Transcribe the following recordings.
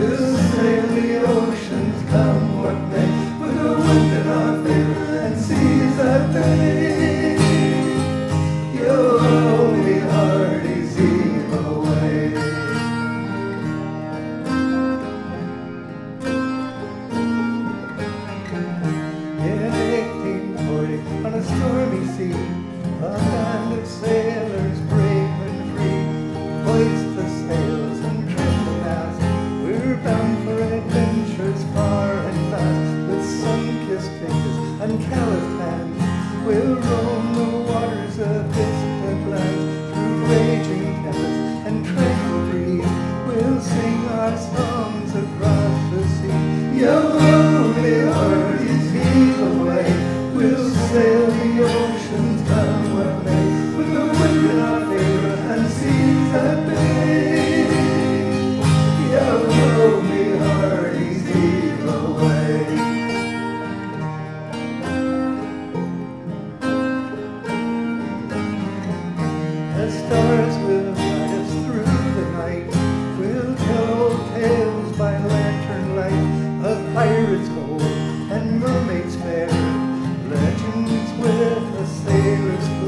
will will roam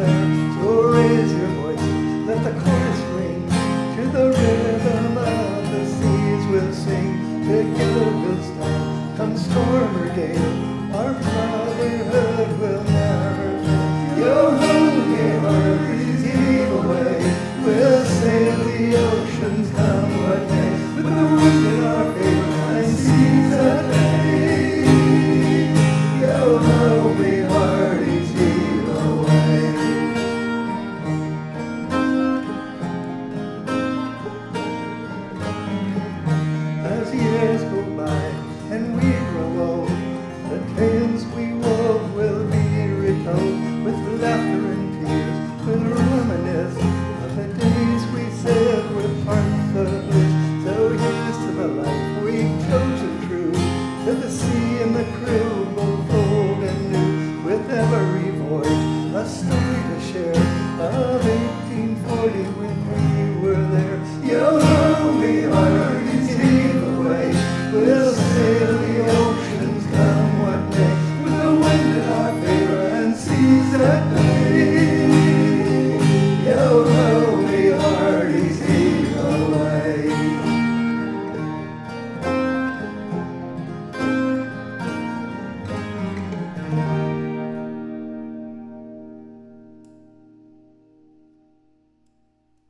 there. So raise your voices, let the chorus ring. To the rhythm of the seas we'll sing. Together we'll stand, come storm or gale. Our brotherhood will never fail. Yo ho, gave our evil way. We'll sail the ocean's. things we love will be replaced with laughter and tears. and reminisce of the days we sailed with hearts of bliss. So here's to the life we've chosen true, to the sea and the crew, both old and new, with every voyage a story to share of 1840.